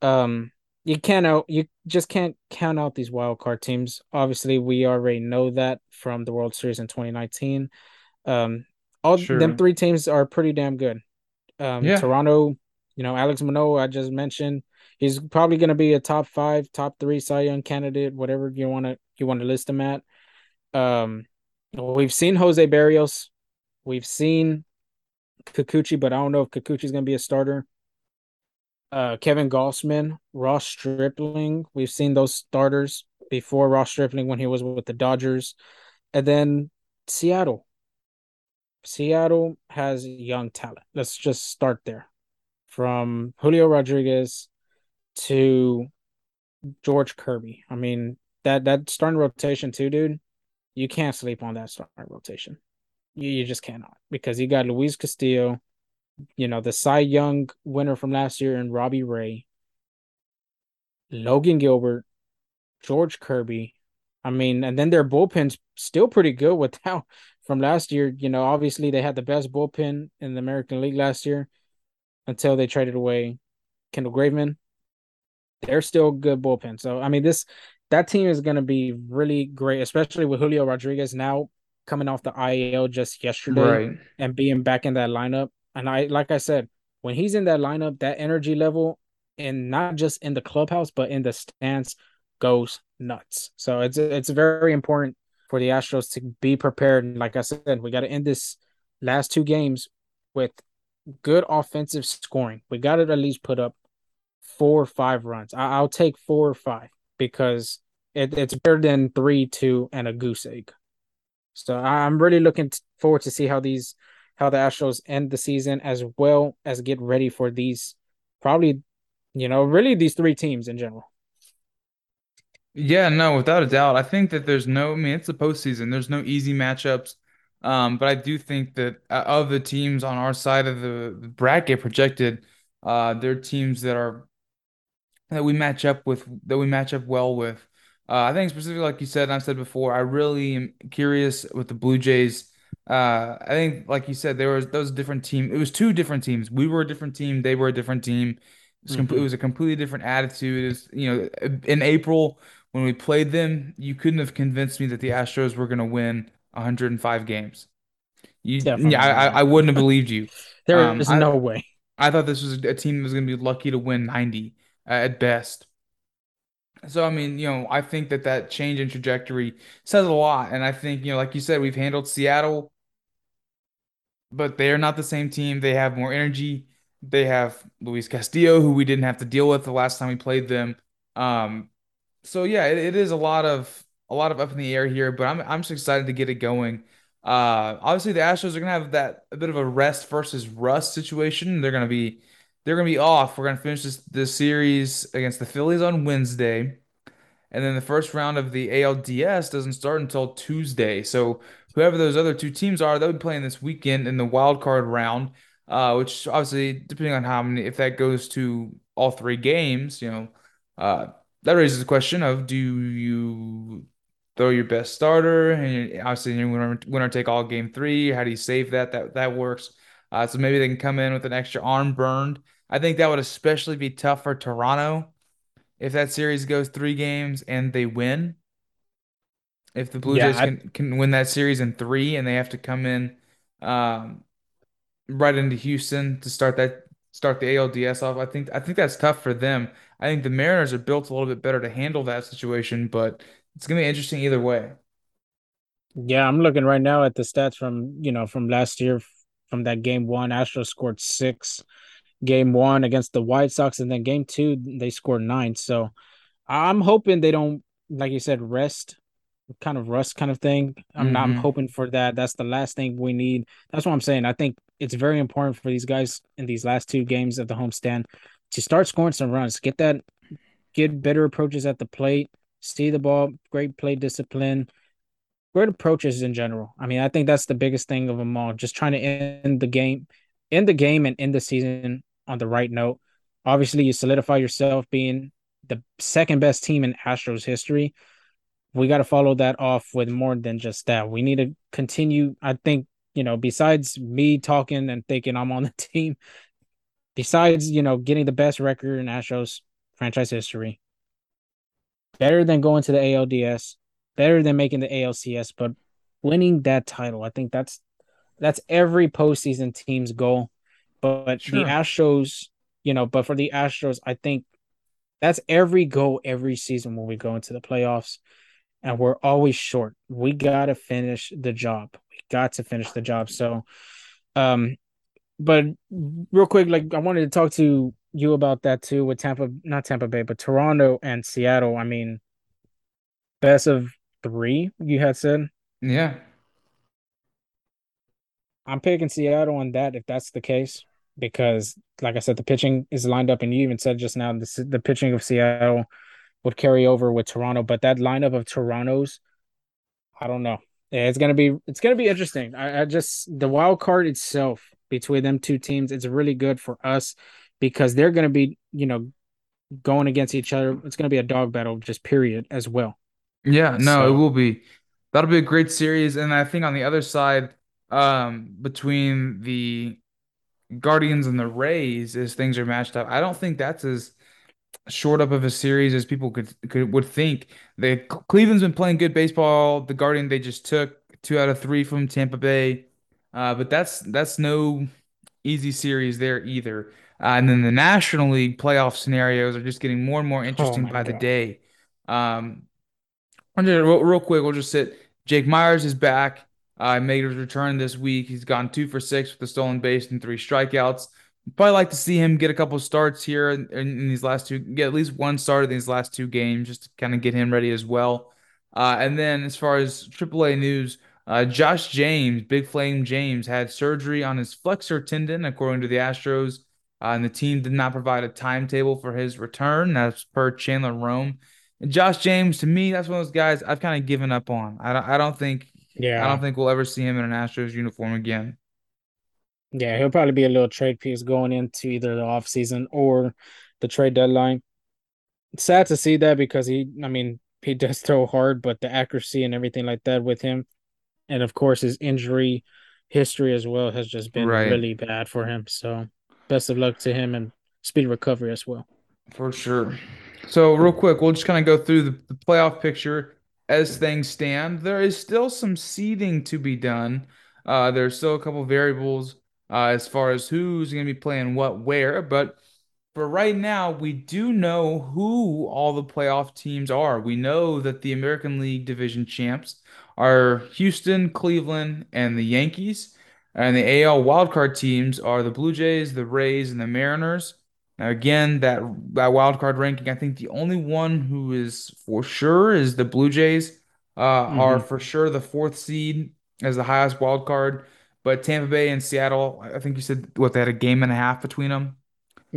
um, you can't out, you just can't count out these wild card teams. Obviously, we already know that from the World Series in 2019. Um, all sure. them three teams are pretty damn good. Um, yeah. Toronto you know, Alek Manoah, I just mentioned, he's probably going to be a top five, top three Cy Young candidate, whatever you want to you want to list him at. Um, we've seen Jose Berrios, we've seen Kikuchi, but I don't know if Kikuchi's going to be a starter. Uh, Kevin Gausman, Ross Stripling, we've seen those starters before Ross Stripling when he was with the Dodgers, and then Seattle. Seattle has young talent. Let's just start there from Julio Rodriguez to George Kirby. I mean, that that starting rotation too, dude. You can't sleep on that starting rotation. You, you just cannot because you got Luis Castillo, you know, the Cy Young winner from last year and Robbie Ray. Logan Gilbert, George Kirby. I mean, and then their bullpen's still pretty good without from last year. You know, obviously they had the best bullpen in the American League last year until they traded away Kendall Graveman. They're still good bullpen. So I mean, this that team is going to be really great, especially with Julio Rodriguez now coming off the IL just yesterday Right. and being back in that lineup. And I, like I said, when he's in that lineup, that energy level, and not just in the clubhouse, but in the stands, goes nuts. So it's it's very important for the Astros to be prepared. And like I said, we got to end this last two games with good offensive scoring. We got to at least put up four or five runs. I, will take four or five because it, it's better than three, two, and a goose egg. So I'm really looking forward to see how these how the Astros end the season as well as get ready for these probably you know really these three teams in general. Yeah, no, without a doubt. I think that there's no, I mean, it's the postseason. There's no easy matchups. Um, but I do think that uh, of the teams on our side of the, bracket projected, uh, they're teams that are that we match up with, that we match up well with. Uh, I think specifically, like you said, I've said before, I really am curious with the Blue Jays. Uh, I think, like you said, there was those different team. It was two different teams. We were a different team. They were a different team. It was, mm-hmm. it was a completely different attitude. It was, you know, in April when we played them, you couldn't have convinced me that the Astros were going to win 105 games. You, yeah, I, I, wouldn't have believed you. there um, is no I, way. I thought this was a team that was going to be lucky to win 90 uh, at best. So I mean, you know, I think that that change in trajectory says a lot, and I think you know, like you said, we've handled Seattle, but they're not the same team. They have more energy. They have Luis Castillo, who we didn't have to deal with the last time we played them. Um, so yeah, it, it is a lot of a lot of up in the air here, but I'm I'm just excited to get it going. Uh, obviously the Astros are gonna have that a bit of a rest versus rust situation. They're gonna be they're gonna be off. We're gonna finish this this series against the Phillies on Wednesday, and then the first round of the ALDS doesn't start until Tuesday. So whoever those other two teams are, they'll be playing this weekend in the wild card round. Uh, which obviously, depending on how many, if that goes to all three games, you know, uh, that raises the question of do you throw your best starter and obviously you winner, winner take all game three? How do you save that? That that works. Uh, so maybe they can come in with an extra arm burned. I think that would especially be tough for Toronto if that series goes three games and they win. If the Blue yeah, Jays can, can win that series in three and they have to come in um, right into Houston to start that start the ALDS off, I think I think that's tough for them. I think the Mariners are built a little bit better to handle that situation, but it's gonna be interesting either way. Yeah, I'm looking right now at the stats from you know from last year from that game one. Astros scored six, game one against the White Sox, and then game two they scored nine. So I'm hoping they don't, like you said, rest kind of rust kind of thing. I'm mm-hmm. not I'm hoping for that. That's the last thing we need. That's what I'm saying. I think it's very important for these guys in these last two games of the homestand to start scoring some runs, get that, get better approaches at the plate, see the ball, great play discipline, great approaches in general. I mean, I think that's the biggest thing of them all. Just trying to end the game, end the game, and end the season on the right note. Obviously, you solidify yourself being the second best team in Astros history. We got to follow that off with more than just that. We need to continue. I think you know, besides me talking and thinking I'm on the team, besides, you know, getting the best record in Astros franchise history, better than going to the ALDS, better than making the ALCS, but winning that title, I think that's that's every postseason team's goal. But sure. the Astros, you know, but for the Astros, I think that's every goal every season when we go into the playoffs. And we're always short. We gotta finish the job. We got to finish the job. So um but real quick, like I wanted to talk to you about that too with Tampa, not Tampa Bay, but Toronto and Seattle. I mean, best of three, you had said. Yeah. I'm picking Seattle on that if that's the case, because like I said, the pitching is lined up, and you even said just now the the pitching of Seattle would carry over with Toronto, but that lineup of Toronto's, I don't know. It's gonna be it's gonna be interesting. I, I just the wild card itself between them two teams. It's really good for us because they're going to be, you know, going against each other. It's going to be a dog battle, just period, as well. Yeah, no, it will be. That'll be a great series. And I think on the other side, um, between the Guardians and the Rays, as things are matched up, I don't think that's as short up of a series as people could could would think. The Cleveland's been playing good baseball. The Guardian they just took two out of three from Tampa Bay, uh, but that's that's no easy series there either. Uh, and then the National League playoff scenarios are just getting more and more oh interesting my by the day. Um, real, real quick, we'll just sit. Jake Meyers is back. Uh, made his return this week. He's gone two for six with a stolen base and three strikeouts. Probably like to see him get a couple starts here in, in these last two, get at least one start in these last two games, just to kind of get him ready as well. Uh, and then as far as AAA news, uh, Josh James, Big Flame James, had surgery on his flexor tendon, according to the Astros, uh, and the team did not provide a timetable for his return. That's per Chandler Rome. And Josh James, to me, that's one of those guys I've kind of given up on. I don't, I don't think, yeah, I don't think we'll ever see him in an Astros uniform again. Yeah, he'll probably be a little trade piece going into either the offseason or the trade deadline. Sad to see that because he, I mean, he does throw hard, but the accuracy and everything like that with him, and of course his injury history as well has just been Right. really bad for him. So best of luck to him and speed recovery as well. For sure. So, real quick, we'll just kind of go through the, the playoff picture as things stand. There is still some seeding to be done. Uh, there's still a couple variables uh, as far as who's going to be playing what where, but for right now, we do know who all the playoff teams are. We know that the American League division champs are Houston, Cleveland, and the Yankees. And the AL wildcard teams are the Blue Jays, the Rays, and the Mariners. Now, again, that that wild card ranking, I think the only one who is for sure is the Blue Jays. Uh, are hmm for sure the fourth seed as the highest wild card. But Tampa Bay and Seattle, I think you said what they had a game and a half between them.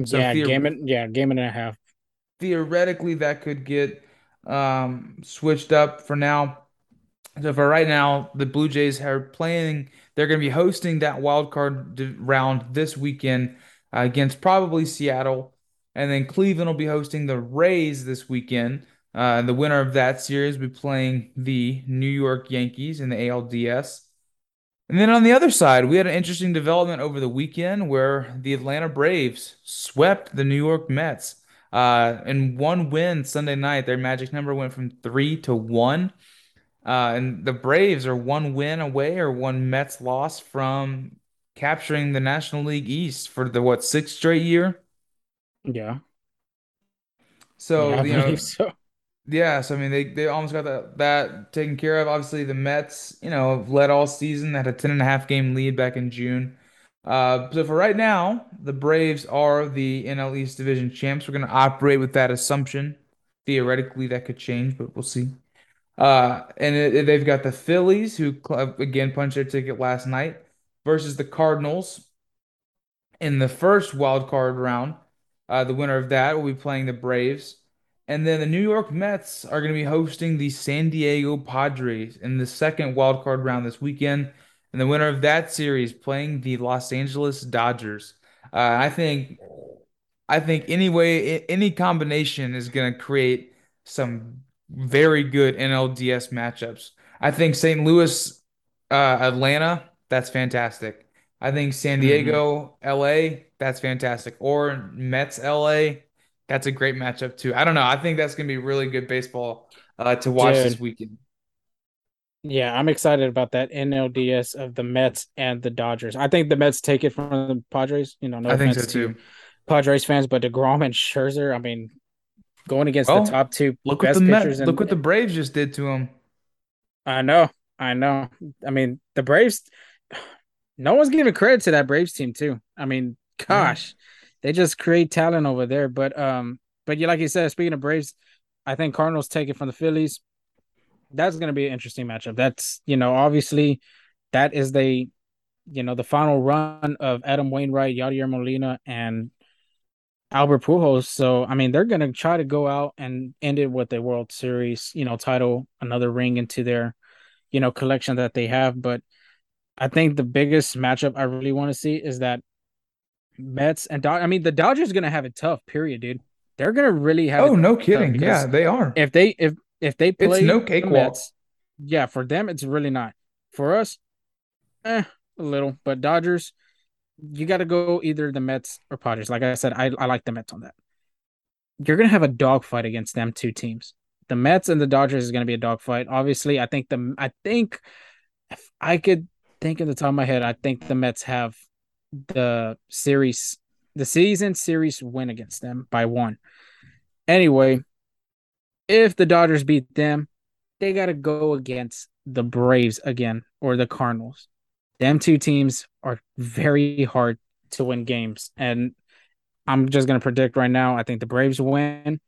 So Yeah, game theor it. Yeah, game and a half. theoretically, that could get um, switched up for now. So for right now, the Blue Jays are playing. They're going to be hosting that wild card round this weekend uh, against probably Seattle, and then Cleveland will be hosting the Rays this weekend. Uh, the winner of that series will be playing the New York Yankees in the ALDS. And then on the other side, we had an interesting development over the weekend where the Atlanta Braves swept the New York Mets. Uh, in one win Sunday night, their magic number went from three to one. Uh, and the Braves are one win away or one Mets loss from capturing the National League East for the what, sixth straight year? Yeah, yeah, So, I you know, so. Yeah, so I mean they they almost got that that taken care of. Obviously the Mets, you know, have led all season, They had a 10 and a half game lead back in June. Uh, so for right now, the Braves are the NL East Division champs. We're going to operate with that assumption. Theoretically, that could change, but we'll see. Uh, and it, it- they've got the Phillies, who again punched their ticket last night, versus the Cardinals in the first wild card round. Uh, the winner of that will be playing the Braves. And then the New York Mets are going to be hosting the San Diego Padres in the second wild card round this weekend. And the winner of that series playing the Los Angeles Dodgers. Uh, I think I think any way, any combination is going to create some very good NLDS matchups. I think St. Louis, uh, Atlanta, that's fantastic. I think San hmm Diego, LA, that's fantastic. Or Mets, LA, that's a great matchup too. I don't know. I think that's going to be really good baseball uh, to watch this weekend. yeah, I'm excited about that NLDS of the Mets and the Dodgers. I think the Mets take it from the Padres. You know, no I think so to too. Padres fans, but DeGrom and Scherzer, I mean, going against the top two look what the best pitchers, Met, look and what the Braves just did to him. I know, I know. I mean, the Braves, no one's giving credit to that Braves team too. I mean, gosh, they just create talent over there. But um, but yeah, like you said, speaking of Braves, I think Cardinals take it from the Phillies. That's going to be an interesting matchup. That's you know, obviously, that is the you know the final run of Adam Wainwright, Yadier Molina, and Albert Pujols. So I mean, they're going to try to go out and end it with a World Series, you know, title, another ring into their you know collection that they have. But I think the biggest matchup I really want to see is that Mets and Dod- I mean, the Dodgers going to have it tough. Period, dude. they're gonna really have. Oh, no kidding! Yeah, they are. If they if if they play, it's no cakewalk. Yeah, for them it's really not. For us, eh, a little. But Dodgers, you got to go either the Mets or Padres. Like I said, I I like the Mets on that. You're gonna have a dogfight against them two teams. The Mets and the Dodgers is gonna be a dogfight. Obviously, I think the I think if I could think in the top of my head, I think the Mets have the series, the season series win against them by one. Anyway, if the Dodgers beat them, they got to go against the Braves again or the Cardinals. Them two teams are very hard to win games. And I'm just going to predict right now. I think the Braves win.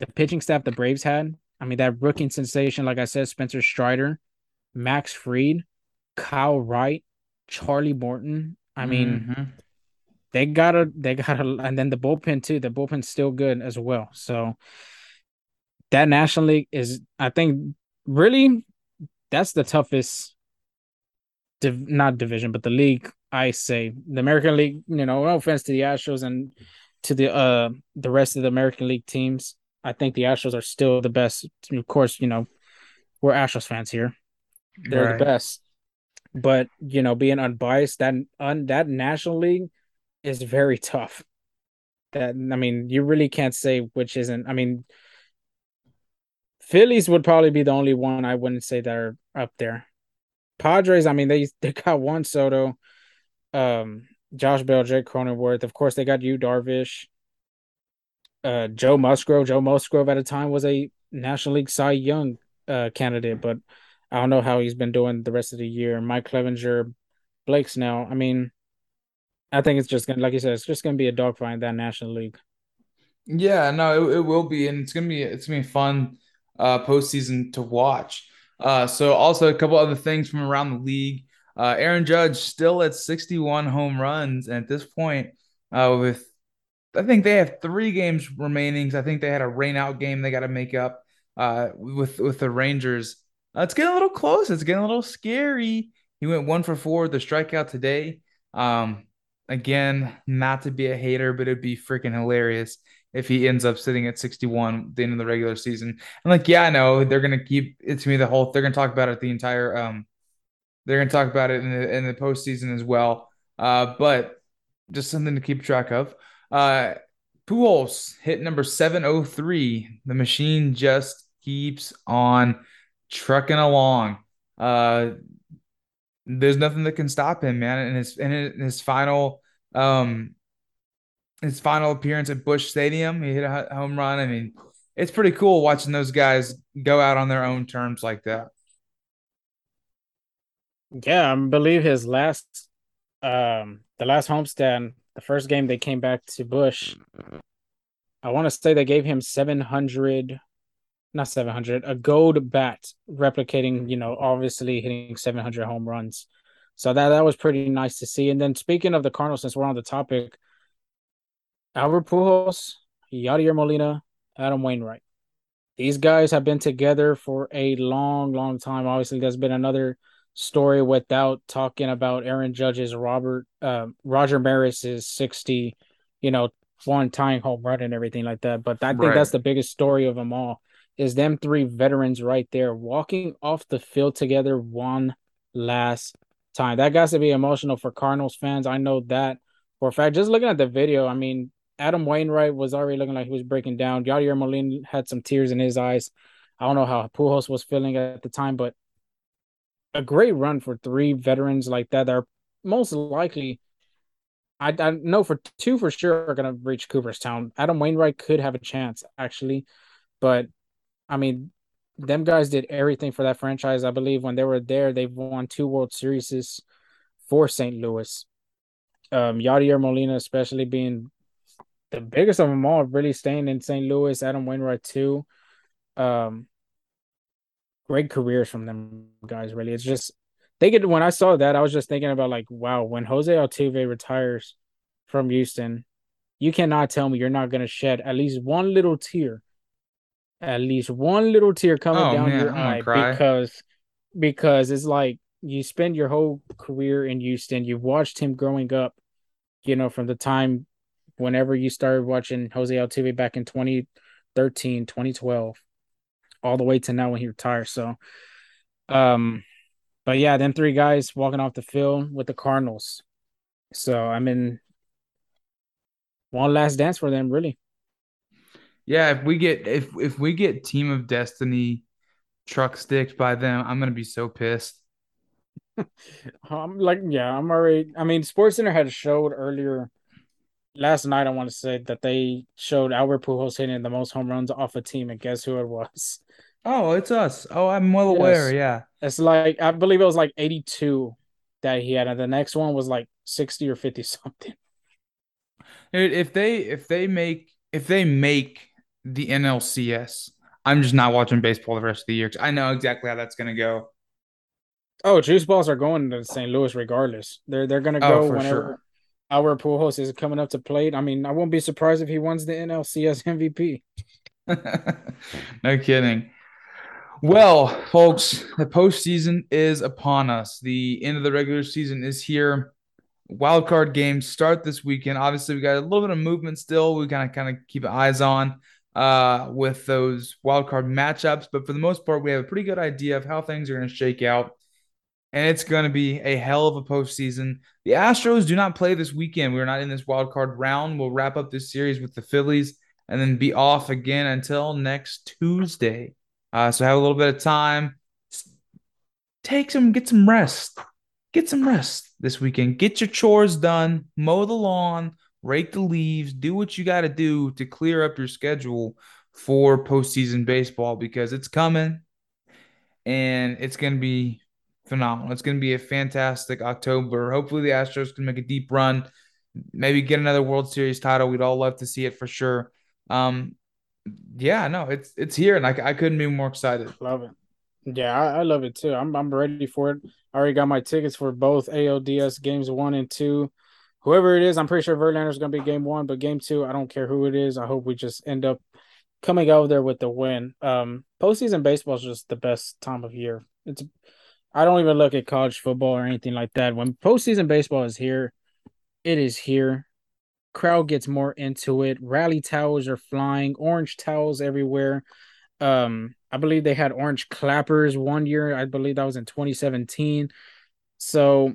The pitching staff the Braves had, I mean, that rookie sensation, like I said, Spencer Strider, Max Fried, Kyle Wright, Charlie Morton. I mean, mm-hmm. they gotta, they gotta, and then the bullpen too. The bullpen's still good as well. So that National League is, I think, really that's the toughest, div- not division, but the league. I say the American League. You know, no offense to the Astros and to the uh the rest of the American League teams. I think the Astros are still the best. Of course, you know, we're Astros fans here. They're right. the best. But you know, being unbiased, that un, that National League is very tough. That I mean, you really can't say which isn't. I mean, Phillies would probably be the only one I wouldn't say that are up there. Padres, I mean, they they got Juan Soto, um, Josh Bell, Jake Cronenworth. Of course, they got Yu Darvish, uh, Joe Musgrove. Joe Musgrove at a time was a National League Cy Young uh, candidate, but I don't know how he's been doing the rest of the year. Mike Clevinger, Blake Snell. I mean, I think it's just gonna, like you said, it's just gonna be a dogfight in that National League. Yeah, no, it, it will be, and it's gonna be it's gonna be fun uh, postseason to watch. Uh, so also a couple other things from around the league. Uh, Aaron Judge still at 61 home runs, and at this point, uh, with I think they have three games remaining. I think they had a rainout game they got to make up uh, with with the Rangers. Uh, it's getting a little close. It's getting a little scary. He went one for four the strikeout today. Um, again, not to be a hater, but it'd be freaking hilarious if he ends up sitting at 61 at the end of the regular season. I'm like, yeah, I know they're gonna keep it to me the whole. They're gonna talk about it the entire. Um, they're gonna talk about it in the in the postseason as well. Uh, but just something to keep track of. Uh, Pujols hit number 703. The machine just keeps on trucking along. Uh, there's nothing that can stop him, man. In his in his final um his final appearance at Busch Stadium. He hit a home run. I mean, it's pretty cool watching those guys go out on their own terms like that. Yeah, I believe his last, um, the last homestand, the first game they came back to Busch. I want to say they gave him seven hundred, not seven hundred, a gold bat, replicating, you know, obviously hitting seven hundred home runs. So that that was pretty nice to see. And then speaking of the Cardinals, since we're on the topic, Albert Pujols, Yadier Molina, Adam Wainwright. These guys have been together for a long, long time. Obviously, there's been another story without talking about Aaron Judge's Robert uh, Roger Maris's 60, you know, one tying home run and everything like that. But I think right. that's the biggest story of them all is them three veterans right there walking off the field together one last time. That got to be emotional for Cardinals fans. I know that for a fact. Just looking at the video, I mean, Adam Wainwright was already looking like he was breaking down. Yadier Molina had some tears in his eyes. I don't know how Pujols was feeling at the time, but a great run for three veterans like that. That are most likely, I, I know for two for sure are going to reach Cooperstown. Adam Wainwright could have a chance actually, but I mean, them guys did everything for that franchise. I believe when they were there, they've won two World Series for St. Louis. Um, Yadier Molina, especially being the biggest of them all really staying in St. Louis. Adam Wainwright too. Um, great careers from them guys. Really, it's just they thinking when I saw that, I was just thinking about like, wow, when Jose Altuve retires from Houston, you cannot tell me you're not going to shed at least one little tear, at least one little tear coming oh, down man, your eye because because it's like you spend your whole career in Houston. You've watched him growing up, you know, from the time whenever you started watching Jose Altuve back in 2013, 2012, all the way to now when he retired. So, um, but yeah, them three guys walking off the field with the Cardinals. So I'm in one last dance for them, really. Yeah, if we get if if we get Team of Destiny truck sticked by them, I'm gonna be so pissed. I'm like, yeah, I'm already. I mean, Sports Center had showed earlier last night. I want to say that they showed Albert Pujols hitting the most home runs off a team, and guess who it was? Oh, it's us. Oh, I'm well yes. aware. Yeah, it's like I believe it was like 82 that he had, and the next one was like 60 or 50 something. If they if they make if they make the NLCS, I'm just not watching baseball the rest of the year. I know exactly how that's gonna go. Oh, juice balls are going to St. Louis regardless. They're they're gonna oh, go oh, whenever sure. our Pujols is coming up to plate. I mean, I won't be surprised if he wins the NLCS MVP. no kidding. Well, folks, the postseason is upon us. The end of the regular season is here. Wild card games start this weekend. Obviously, we got a little bit of movement still. We kind of kind of keep eyes on uh, with those wild card matchups, but for the most part, we have a pretty good idea of how things are going to shake out. And it's going to be a hell of a postseason. The Astros do not play this weekend. We're not in this wild card round. We'll wrap up this series with the Phillies and then be off again until next Tuesday. Uh, so have a little bit of time. Take some, get some rest. Get some rest this weekend. Get your chores done. Mow the lawn. Rake the leaves. Do what you got to do to clear up your schedule for postseason baseball because it's coming, and it's going to be phenomenal. It's going to be a fantastic October. Hopefully, the Astros can make a deep run, maybe get another World Series title. We'd all love to see it for sure. Um, yeah, no, it's it's here, and I, I couldn't be more excited. Love it. Yeah, I, I love it too. I'm I'm ready for it. I already got my tickets for both ALDS games one and two. Whoever it is, I'm pretty sure Verlander is gonna be game one, but game two, I don't care who it is. I hope we just end up coming over there with the win. Um, postseason baseball is just the best time of year. It's I don't even look at college football or anything like that. When postseason baseball is here, it is here crowd gets more into it. Rally towels are flying, orange towels everywhere. Um, I believe they had orange clappers one year. I believe that was in 2017. So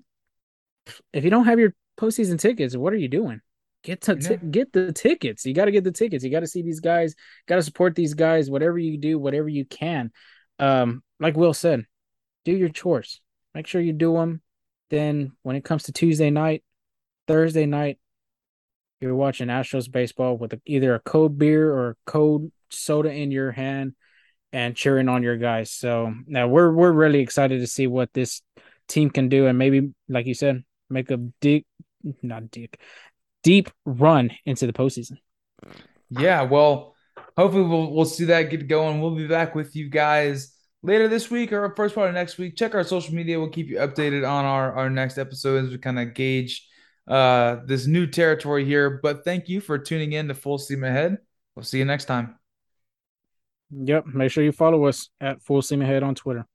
if you don't have your postseason tickets, what are you doing? Get to t- get the tickets. You got to get the tickets. You got to see these guys. Got to support these guys. Whatever you do, whatever you can. Um, like Will said, do your chores. Make sure you do them. Then when it comes to Tuesday night, Thursday night, you're watching Astros baseball with a, either a cold beer or a cold soda in your hand and cheering on your guys. So now we're we're really excited to see what this team can do and maybe, like you said, make a deep, not deep, deep run into the postseason. Yeah, well, hopefully we'll we'll see that get going. We'll be back with you guys later this week or first part of next week. Check our social media. We'll keep you updated on our our next episode as we kind of gauge uh, this new territory here. But thank you for tuning in to Full Steam Ahead. We'll see you next time. Yep. Make sure you follow us at Full Steam Ahead on Twitter.